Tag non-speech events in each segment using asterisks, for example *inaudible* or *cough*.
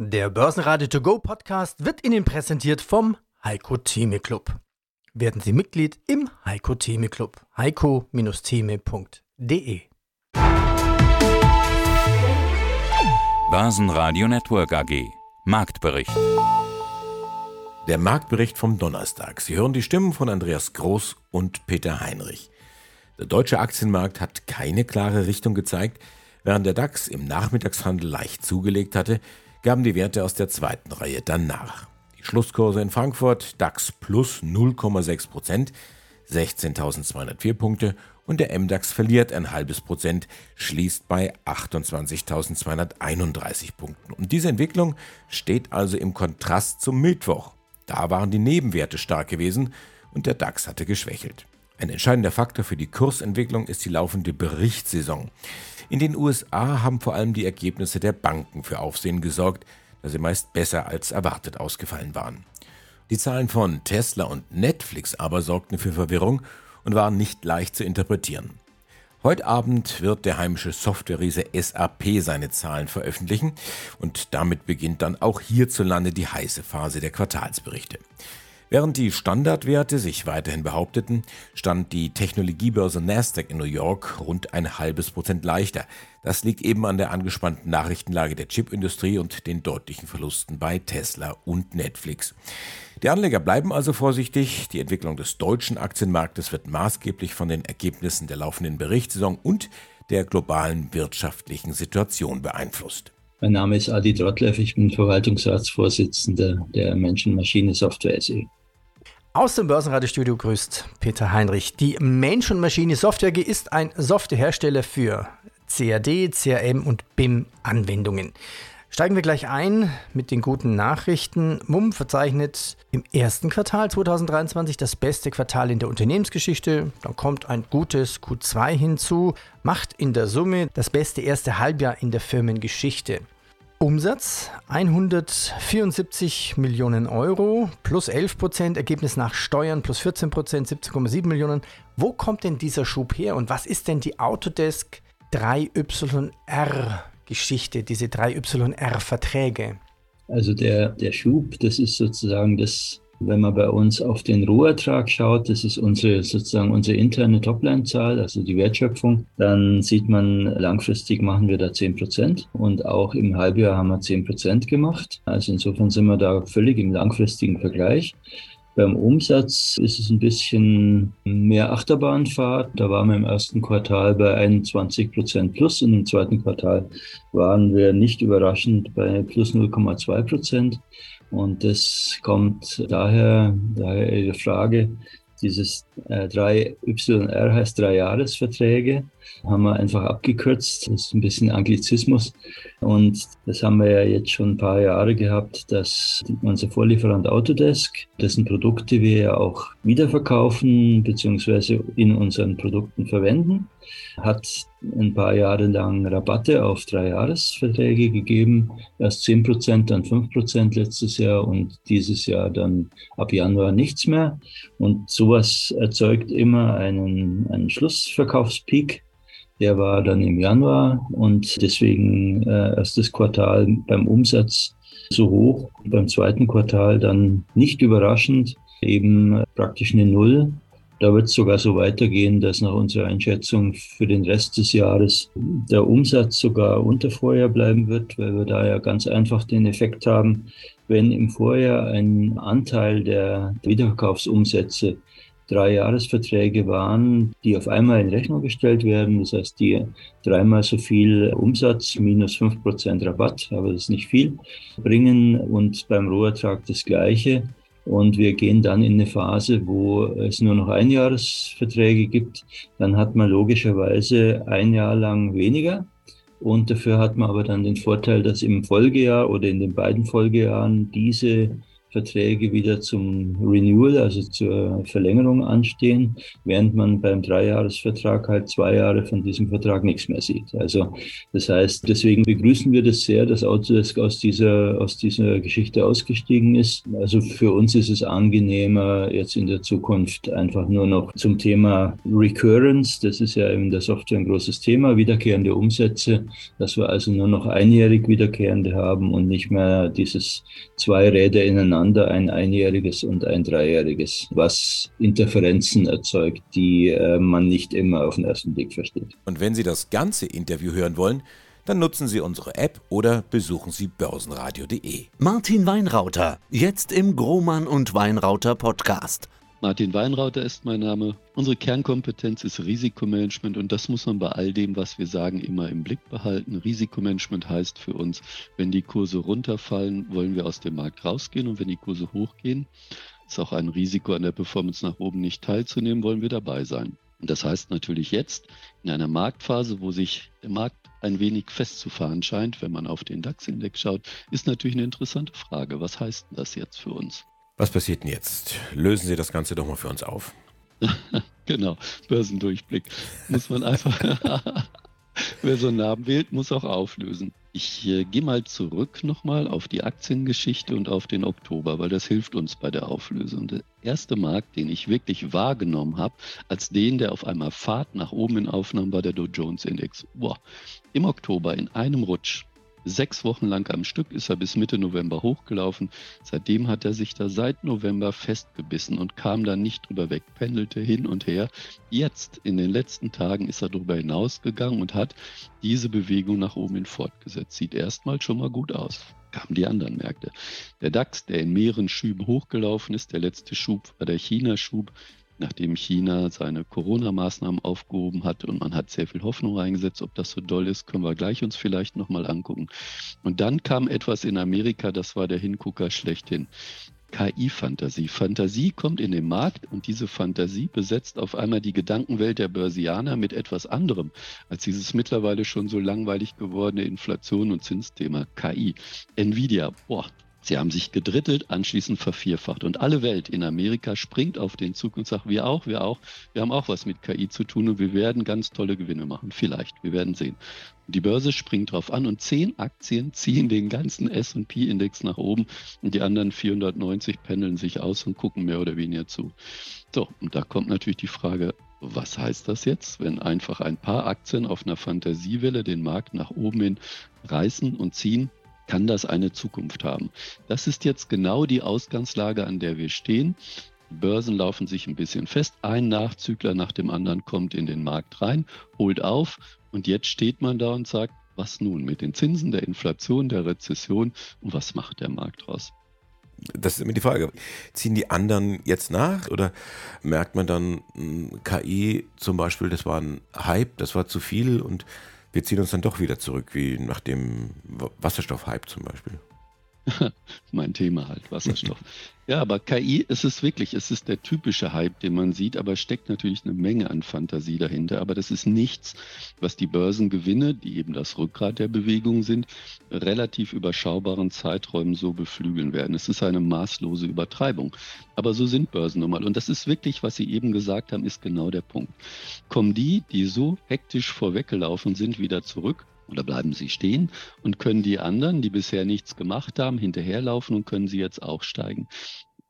Der Börsenradio To Go Podcast wird Ihnen präsentiert vom Heiko Theme Club. Werden Sie Mitglied im Heiko Theme Club. heiko-theme.de Börsenradio Network AG Marktbericht Der Marktbericht vom Donnerstag. Sie hören die Stimmen von Andreas Groß und Peter Heinrich. Der deutsche Aktienmarkt hat keine klare Richtung gezeigt. Während der DAX im Nachmittagshandel leicht zugelegt hatte, gaben die Werte aus der zweiten Reihe dann nach. Die Schlusskurse in Frankfurt DAX plus 0,6 Prozent, 16.204 Punkte und der MDAX verliert ein halbes Prozent, schließt bei 28.231 Punkten. Und diese Entwicklung steht also im Kontrast zum Mittwoch. Da waren die Nebenwerte stark gewesen und der DAX hatte geschwächelt. Ein entscheidender Faktor für die Kursentwicklung ist die laufende Berichtssaison. In den USA haben vor allem die Ergebnisse der Banken für Aufsehen gesorgt, da sie meist besser als erwartet ausgefallen waren. Die Zahlen von Tesla und Netflix aber sorgten für Verwirrung und waren nicht leicht zu interpretieren. Heute Abend wird der heimische Software-Riese SAP seine Zahlen veröffentlichen und damit beginnt dann auch hierzulande die heiße Phase der Quartalsberichte. Während die Standardwerte sich weiterhin behaupteten, stand die Technologiebörse Nasdaq in New York rund ein halbes Prozent leichter. Das liegt eben an der angespannten Nachrichtenlage der Chipindustrie und den deutlichen Verlusten bei Tesla und Netflix. Die Anleger bleiben also vorsichtig. Die Entwicklung des deutschen Aktienmarktes wird maßgeblich von den Ergebnissen der laufenden Berichtssaison und der globalen wirtschaftlichen Situation beeinflusst. Mein Name ist Adi Trottleff, ich bin Verwaltungsratsvorsitzender der Menschen-Maschine-Software SE. Aus dem Börsenradiostudio grüßt Peter Heinrich. Die Mensch- und Maschine Software G ist ein Softwarehersteller für CAD, CRM und BIM-Anwendungen. Steigen wir gleich ein mit den guten Nachrichten. MUM verzeichnet im ersten Quartal 2023 das beste Quartal in der Unternehmensgeschichte. Dann kommt ein gutes Q2 hinzu, macht in der Summe das beste erste Halbjahr in der Firmengeschichte. Umsatz 174 Millionen Euro plus 11 Prozent, Ergebnis nach Steuern plus 14 Prozent, 17,7 Millionen. Wo kommt denn dieser Schub her und was ist denn die Autodesk 3YR Geschichte, diese 3YR Verträge? Also der, der Schub, das ist sozusagen das wenn man bei uns auf den Rohertrag schaut, das ist unsere sozusagen unsere interne Topline-Zahl, also die Wertschöpfung, dann sieht man, langfristig machen wir da 10 Prozent und auch im Halbjahr haben wir 10 Prozent gemacht. Also insofern sind wir da völlig im langfristigen Vergleich. Beim Umsatz ist es ein bisschen mehr Achterbahnfahrt. Da waren wir im ersten Quartal bei 21 Prozent plus und im zweiten Quartal waren wir nicht überraschend bei plus 0,2 Prozent. Und das kommt daher, daher Ihre Frage, dieses äh, 3YR heißt drei Jahresverträge, haben wir einfach abgekürzt. Das ist ein bisschen Anglizismus. Und das haben wir ja jetzt schon ein paar Jahre gehabt, dass unser Vorlieferant Autodesk, dessen Produkte wir ja auch wiederverkaufen bzw. in unseren Produkten verwenden, hat ein paar Jahre lang Rabatte auf Dreijahresverträge gegeben. Erst 10 Prozent, dann 5 Prozent letztes Jahr und dieses Jahr dann ab Januar nichts mehr. Und sowas erzeugt immer einen, einen Schlussverkaufspeak. Der war dann im Januar und deswegen äh, erstes Quartal beim Umsatz so hoch, beim zweiten Quartal dann nicht überraschend eben praktisch eine Null da wird es sogar so weitergehen, dass nach unserer Einschätzung für den Rest des Jahres der Umsatz sogar unter Vorjahr bleiben wird, weil wir da ja ganz einfach den Effekt haben, wenn im Vorjahr ein Anteil der Wiederverkaufsumsätze drei Jahresverträge waren, die auf einmal in Rechnung gestellt werden. Das heißt, die dreimal so viel Umsatz minus fünf Prozent Rabatt, aber das ist nicht viel, bringen und beim Rohertrag das Gleiche und wir gehen dann in eine Phase, wo es nur noch Einjahresverträge gibt. Dann hat man logischerweise ein Jahr lang weniger. Und dafür hat man aber dann den Vorteil, dass im Folgejahr oder in den beiden Folgejahren diese Verträge wieder zum Renewal, also zur Verlängerung anstehen, während man beim Dreijahresvertrag halt zwei Jahre von diesem Vertrag nichts mehr sieht. Also das heißt, deswegen begrüßen wir das sehr, dass Autodesk aus dieser, aus dieser Geschichte ausgestiegen ist. Also für uns ist es angenehmer, jetzt in der Zukunft einfach nur noch zum Thema Recurrence, das ist ja in der Software ein großes Thema, wiederkehrende Umsätze, dass wir also nur noch einjährig wiederkehrende haben und nicht mehr dieses zwei Räder ineinander hintereinander ein einjähriges und ein dreijähriges, was Interferenzen erzeugt, die äh, man nicht immer auf den ersten Blick versteht. Und wenn Sie das ganze Interview hören wollen, dann nutzen Sie unsere App oder besuchen Sie börsenradio.de. Martin Weinrauter, jetzt im Grohmann und Weinrauter Podcast. Martin Weinrauter ist mein Name. Unsere Kernkompetenz ist Risikomanagement und das muss man bei all dem, was wir sagen, immer im Blick behalten. Risikomanagement heißt für uns, wenn die Kurse runterfallen, wollen wir aus dem Markt rausgehen und wenn die Kurse hochgehen, ist auch ein Risiko an der Performance nach oben nicht teilzunehmen, wollen wir dabei sein. Und das heißt natürlich jetzt in einer Marktphase, wo sich der Markt ein wenig festzufahren scheint, wenn man auf den DAX-Index schaut, ist natürlich eine interessante Frage. Was heißt das jetzt für uns? Was passiert denn jetzt? Lösen Sie das Ganze doch mal für uns auf. *laughs* genau, Börsendurchblick. Muss man einfach, *laughs* wer so einen Namen wählt, muss auch auflösen. Ich äh, gehe mal zurück nochmal auf die Aktiengeschichte und auf den Oktober, weil das hilft uns bei der Auflösung. Der erste Markt, den ich wirklich wahrgenommen habe, als den, der auf einmal Fahrt nach oben in aufnahm, war der Dow Jones Index. Boah, im Oktober in einem Rutsch Sechs Wochen lang am Stück ist er bis Mitte November hochgelaufen. Seitdem hat er sich da seit November festgebissen und kam da nicht drüber weg, pendelte hin und her. Jetzt, in den letzten Tagen, ist er darüber hinausgegangen und hat diese Bewegung nach oben hin fortgesetzt. Sieht erstmal schon mal gut aus kamen die anderen Märkte. Der DAX, der in mehreren Schüben hochgelaufen ist, der letzte Schub war der China-Schub, nachdem China seine Corona-Maßnahmen aufgehoben hat und man hat sehr viel Hoffnung reingesetzt. Ob das so doll ist, können wir gleich uns vielleicht nochmal angucken. Und dann kam etwas in Amerika, das war der Hingucker schlechthin. KI-Fantasie. Fantasie kommt in den Markt und diese Fantasie besetzt auf einmal die Gedankenwelt der Börsianer mit etwas anderem als dieses mittlerweile schon so langweilig gewordene Inflation- und Zinsthema KI. Nvidia, boah, Sie haben sich gedrittelt, anschließend vervierfacht. Und alle Welt in Amerika springt auf den Zug und sagt, wir auch, wir auch, wir haben auch was mit KI zu tun und wir werden ganz tolle Gewinne machen. Vielleicht, wir werden sehen. Die Börse springt drauf an und zehn Aktien ziehen den ganzen SP-Index nach oben und die anderen 490 pendeln sich aus und gucken mehr oder weniger zu. So, und da kommt natürlich die Frage, was heißt das jetzt, wenn einfach ein paar Aktien auf einer Fantasiewelle den Markt nach oben hin reißen und ziehen? Kann das eine Zukunft haben? Das ist jetzt genau die Ausgangslage, an der wir stehen. Die Börsen laufen sich ein bisschen fest. Ein Nachzügler nach dem anderen kommt in den Markt rein, holt auf und jetzt steht man da und sagt, was nun mit den Zinsen, der Inflation, der Rezession und was macht der Markt draus? Das ist immer die Frage. Ziehen die anderen jetzt nach oder merkt man dann, hm, KI zum Beispiel, das war ein Hype, das war zu viel und wir ziehen uns dann doch wieder zurück, wie nach dem Wasserstoff-Hype zum Beispiel. *laughs* mein Thema halt, Wasserstoff. ja, aber KI ist es wirklich, es ist der typische Hype, den man sieht, aber steckt natürlich eine Menge an Fantasie dahinter. Aber das ist nichts, was die Börsengewinne, die eben das Rückgrat der Bewegung sind, relativ überschaubaren Zeiträumen so beflügeln werden. Es ist eine maßlose Übertreibung. Aber so sind Börsen nun mal. Und das ist wirklich, was Sie eben gesagt haben, ist genau der Punkt. Kommen die, die so hektisch vorweggelaufen sind, wieder zurück? Oder bleiben sie stehen und können die anderen, die bisher nichts gemacht haben, hinterherlaufen und können sie jetzt auch steigen.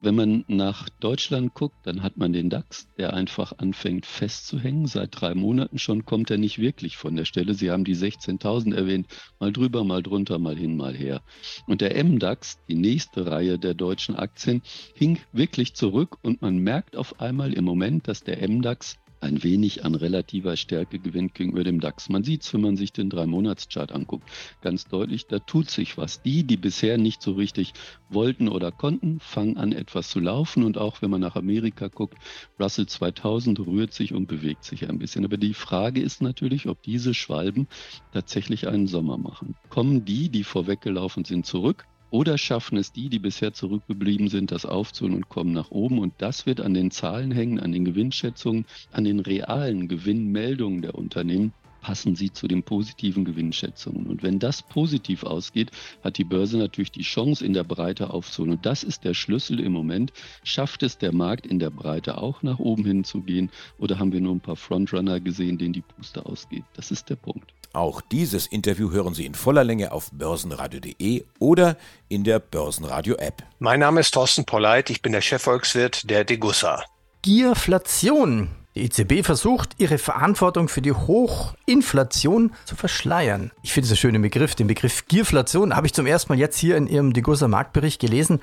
Wenn man nach Deutschland guckt, dann hat man den DAX, der einfach anfängt festzuhängen. Seit drei Monaten schon kommt er nicht wirklich von der Stelle. Sie haben die 16.000 erwähnt, mal drüber, mal drunter, mal hin, mal her. Und der MDAX, die nächste Reihe der deutschen Aktien, hing wirklich zurück und man merkt auf einmal im Moment, dass der MDAX ein wenig an relativer Stärke gewinnt gegenüber dem DAX. Man sieht es, wenn man sich den Drei-Monats-Chart anguckt, ganz deutlich, da tut sich was. Die, die bisher nicht so richtig wollten oder konnten, fangen an etwas zu laufen und auch wenn man nach Amerika guckt, Russell 2000 rührt sich und bewegt sich ein bisschen. Aber die Frage ist natürlich, ob diese Schwalben tatsächlich einen Sommer machen. Kommen die, die vorweggelaufen sind, zurück? Oder schaffen es die, die bisher zurückgeblieben sind, das aufzuholen und kommen nach oben. Und das wird an den Zahlen hängen, an den Gewinnschätzungen, an den realen Gewinnmeldungen der Unternehmen. passen sie zu den positiven Gewinnschätzungen. Und wenn das positiv ausgeht, hat die Börse natürlich die Chance, in der Breite aufzuholen. Und das ist der Schlüssel im Moment. Schafft es der Markt in der Breite auch nach oben hin zu gehen? Oder haben wir nur ein paar Frontrunner gesehen, denen die Puste ausgeht? Das ist der Punkt. Auch dieses Interview hören Sie in voller Länge auf börsenradio.de oder in der Börsenradio-App. Mein Name ist Thorsten Polleit, ich bin der Chefvolkswirt der Degussa. Gierflation. Die EZB versucht, ihre Verantwortung für die Hochinflation zu verschleiern. Ich finde es einen schönen Begriff. Den Begriff Gierflation habe ich zum ersten Mal jetzt hier in Ihrem Degussa Marktbericht gelesen.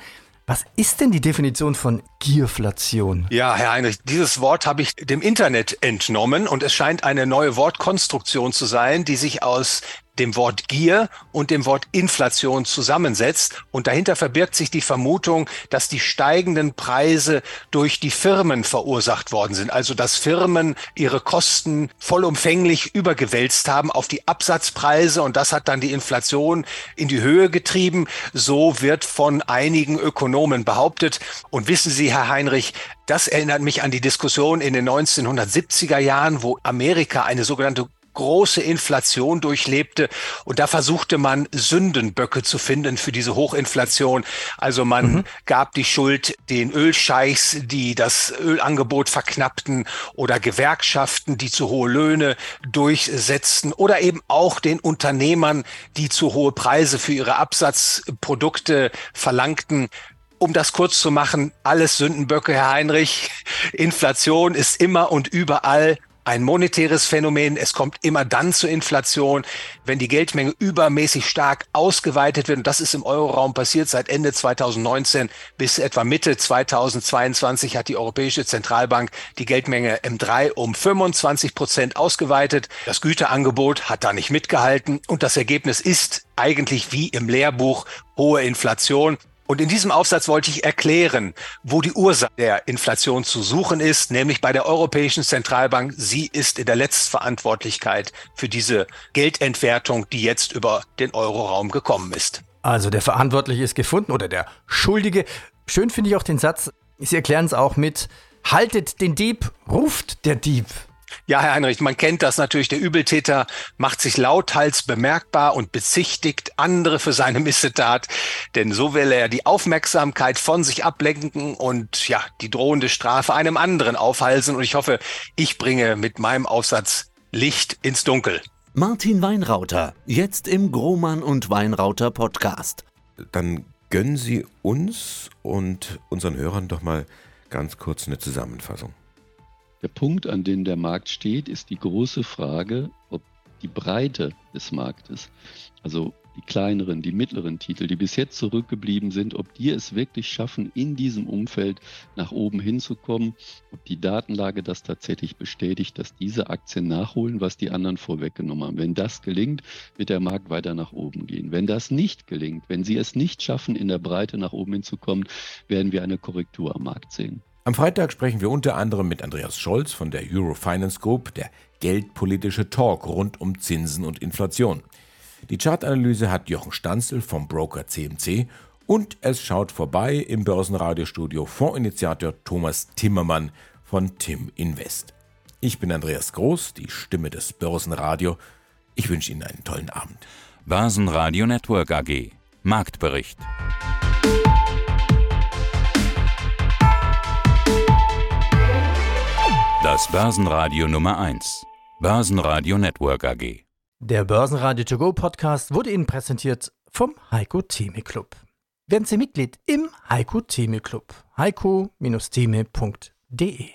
Was ist denn die Definition von Gierflation? Ja, Herr Heinrich, dieses Wort habe ich dem Internet entnommen und es scheint eine neue Wortkonstruktion zu sein, die sich aus dem Wort Gier und dem Wort Inflation zusammensetzt. Und dahinter verbirgt sich die Vermutung, dass die steigenden Preise durch die Firmen verursacht worden sind. Also dass Firmen ihre Kosten vollumfänglich übergewälzt haben auf die Absatzpreise und das hat dann die Inflation in die Höhe getrieben. So wird von einigen Ökonomen behauptet. Und wissen Sie, Herr Heinrich, das erinnert mich an die Diskussion in den 1970er Jahren, wo Amerika eine sogenannte große Inflation durchlebte. Und da versuchte man Sündenböcke zu finden für diese Hochinflation. Also man mhm. gab die Schuld den Ölscheichs, die das Ölangebot verknappten oder Gewerkschaften, die zu hohe Löhne durchsetzten oder eben auch den Unternehmern, die zu hohe Preise für ihre Absatzprodukte verlangten. Um das kurz zu machen, alles Sündenböcke, Herr Heinrich. Inflation ist immer und überall ein monetäres Phänomen. Es kommt immer dann zur Inflation, wenn die Geldmenge übermäßig stark ausgeweitet wird. Und das ist im Euroraum passiert seit Ende 2019 bis etwa Mitte 2022 hat die Europäische Zentralbank die Geldmenge M3 um 25 Prozent ausgeweitet. Das Güterangebot hat da nicht mitgehalten. Und das Ergebnis ist eigentlich wie im Lehrbuch hohe Inflation. Und in diesem Aufsatz wollte ich erklären, wo die Ursache der Inflation zu suchen ist, nämlich bei der Europäischen Zentralbank. Sie ist in der Letztverantwortlichkeit für diese Geldentwertung, die jetzt über den Euroraum gekommen ist. Also der Verantwortliche ist gefunden oder der Schuldige. Schön finde ich auch den Satz, Sie erklären es auch mit, haltet den Dieb, ruft der Dieb. Ja, Herr Heinrich, man kennt das natürlich. Der Übeltäter macht sich lauthals bemerkbar und bezichtigt andere für seine Missetat. Denn so will er die Aufmerksamkeit von sich ablenken und ja, die drohende Strafe einem anderen aufhalsen. Und ich hoffe, ich bringe mit meinem Aufsatz Licht ins Dunkel. Martin Weinrauter, jetzt im Grohmann und Weinrauter Podcast. Dann gönnen Sie uns und unseren Hörern doch mal ganz kurz eine Zusammenfassung. Der Punkt, an dem der Markt steht, ist die große Frage, ob die Breite des Marktes, also die kleineren, die mittleren Titel, die bis jetzt zurückgeblieben sind, ob die es wirklich schaffen, in diesem Umfeld nach oben hinzukommen, ob die Datenlage das tatsächlich bestätigt, dass diese Aktien nachholen, was die anderen vorweggenommen haben. Wenn das gelingt, wird der Markt weiter nach oben gehen. Wenn das nicht gelingt, wenn sie es nicht schaffen, in der Breite nach oben hinzukommen, werden wir eine Korrektur am Markt sehen. Am Freitag sprechen wir unter anderem mit Andreas Scholz von der Eurofinance Group, der geldpolitische Talk rund um Zinsen und Inflation. Die Chartanalyse hat Jochen Stanzel vom Broker CMC und es schaut vorbei im Börsenradiostudio Fondsinitiator Thomas Timmermann von Tim Invest. Ich bin Andreas Groß, die Stimme des Börsenradio. Ich wünsche Ihnen einen tollen Abend. Börsenradio Network AG Marktbericht. Das Börsenradio Nummer 1. Börsenradio Network AG. Der Börsenradio To Go Podcast wurde Ihnen präsentiert vom Heiko Theme Club. Werden Sie Mitglied im Heiko Theme Club. heiko-theme.de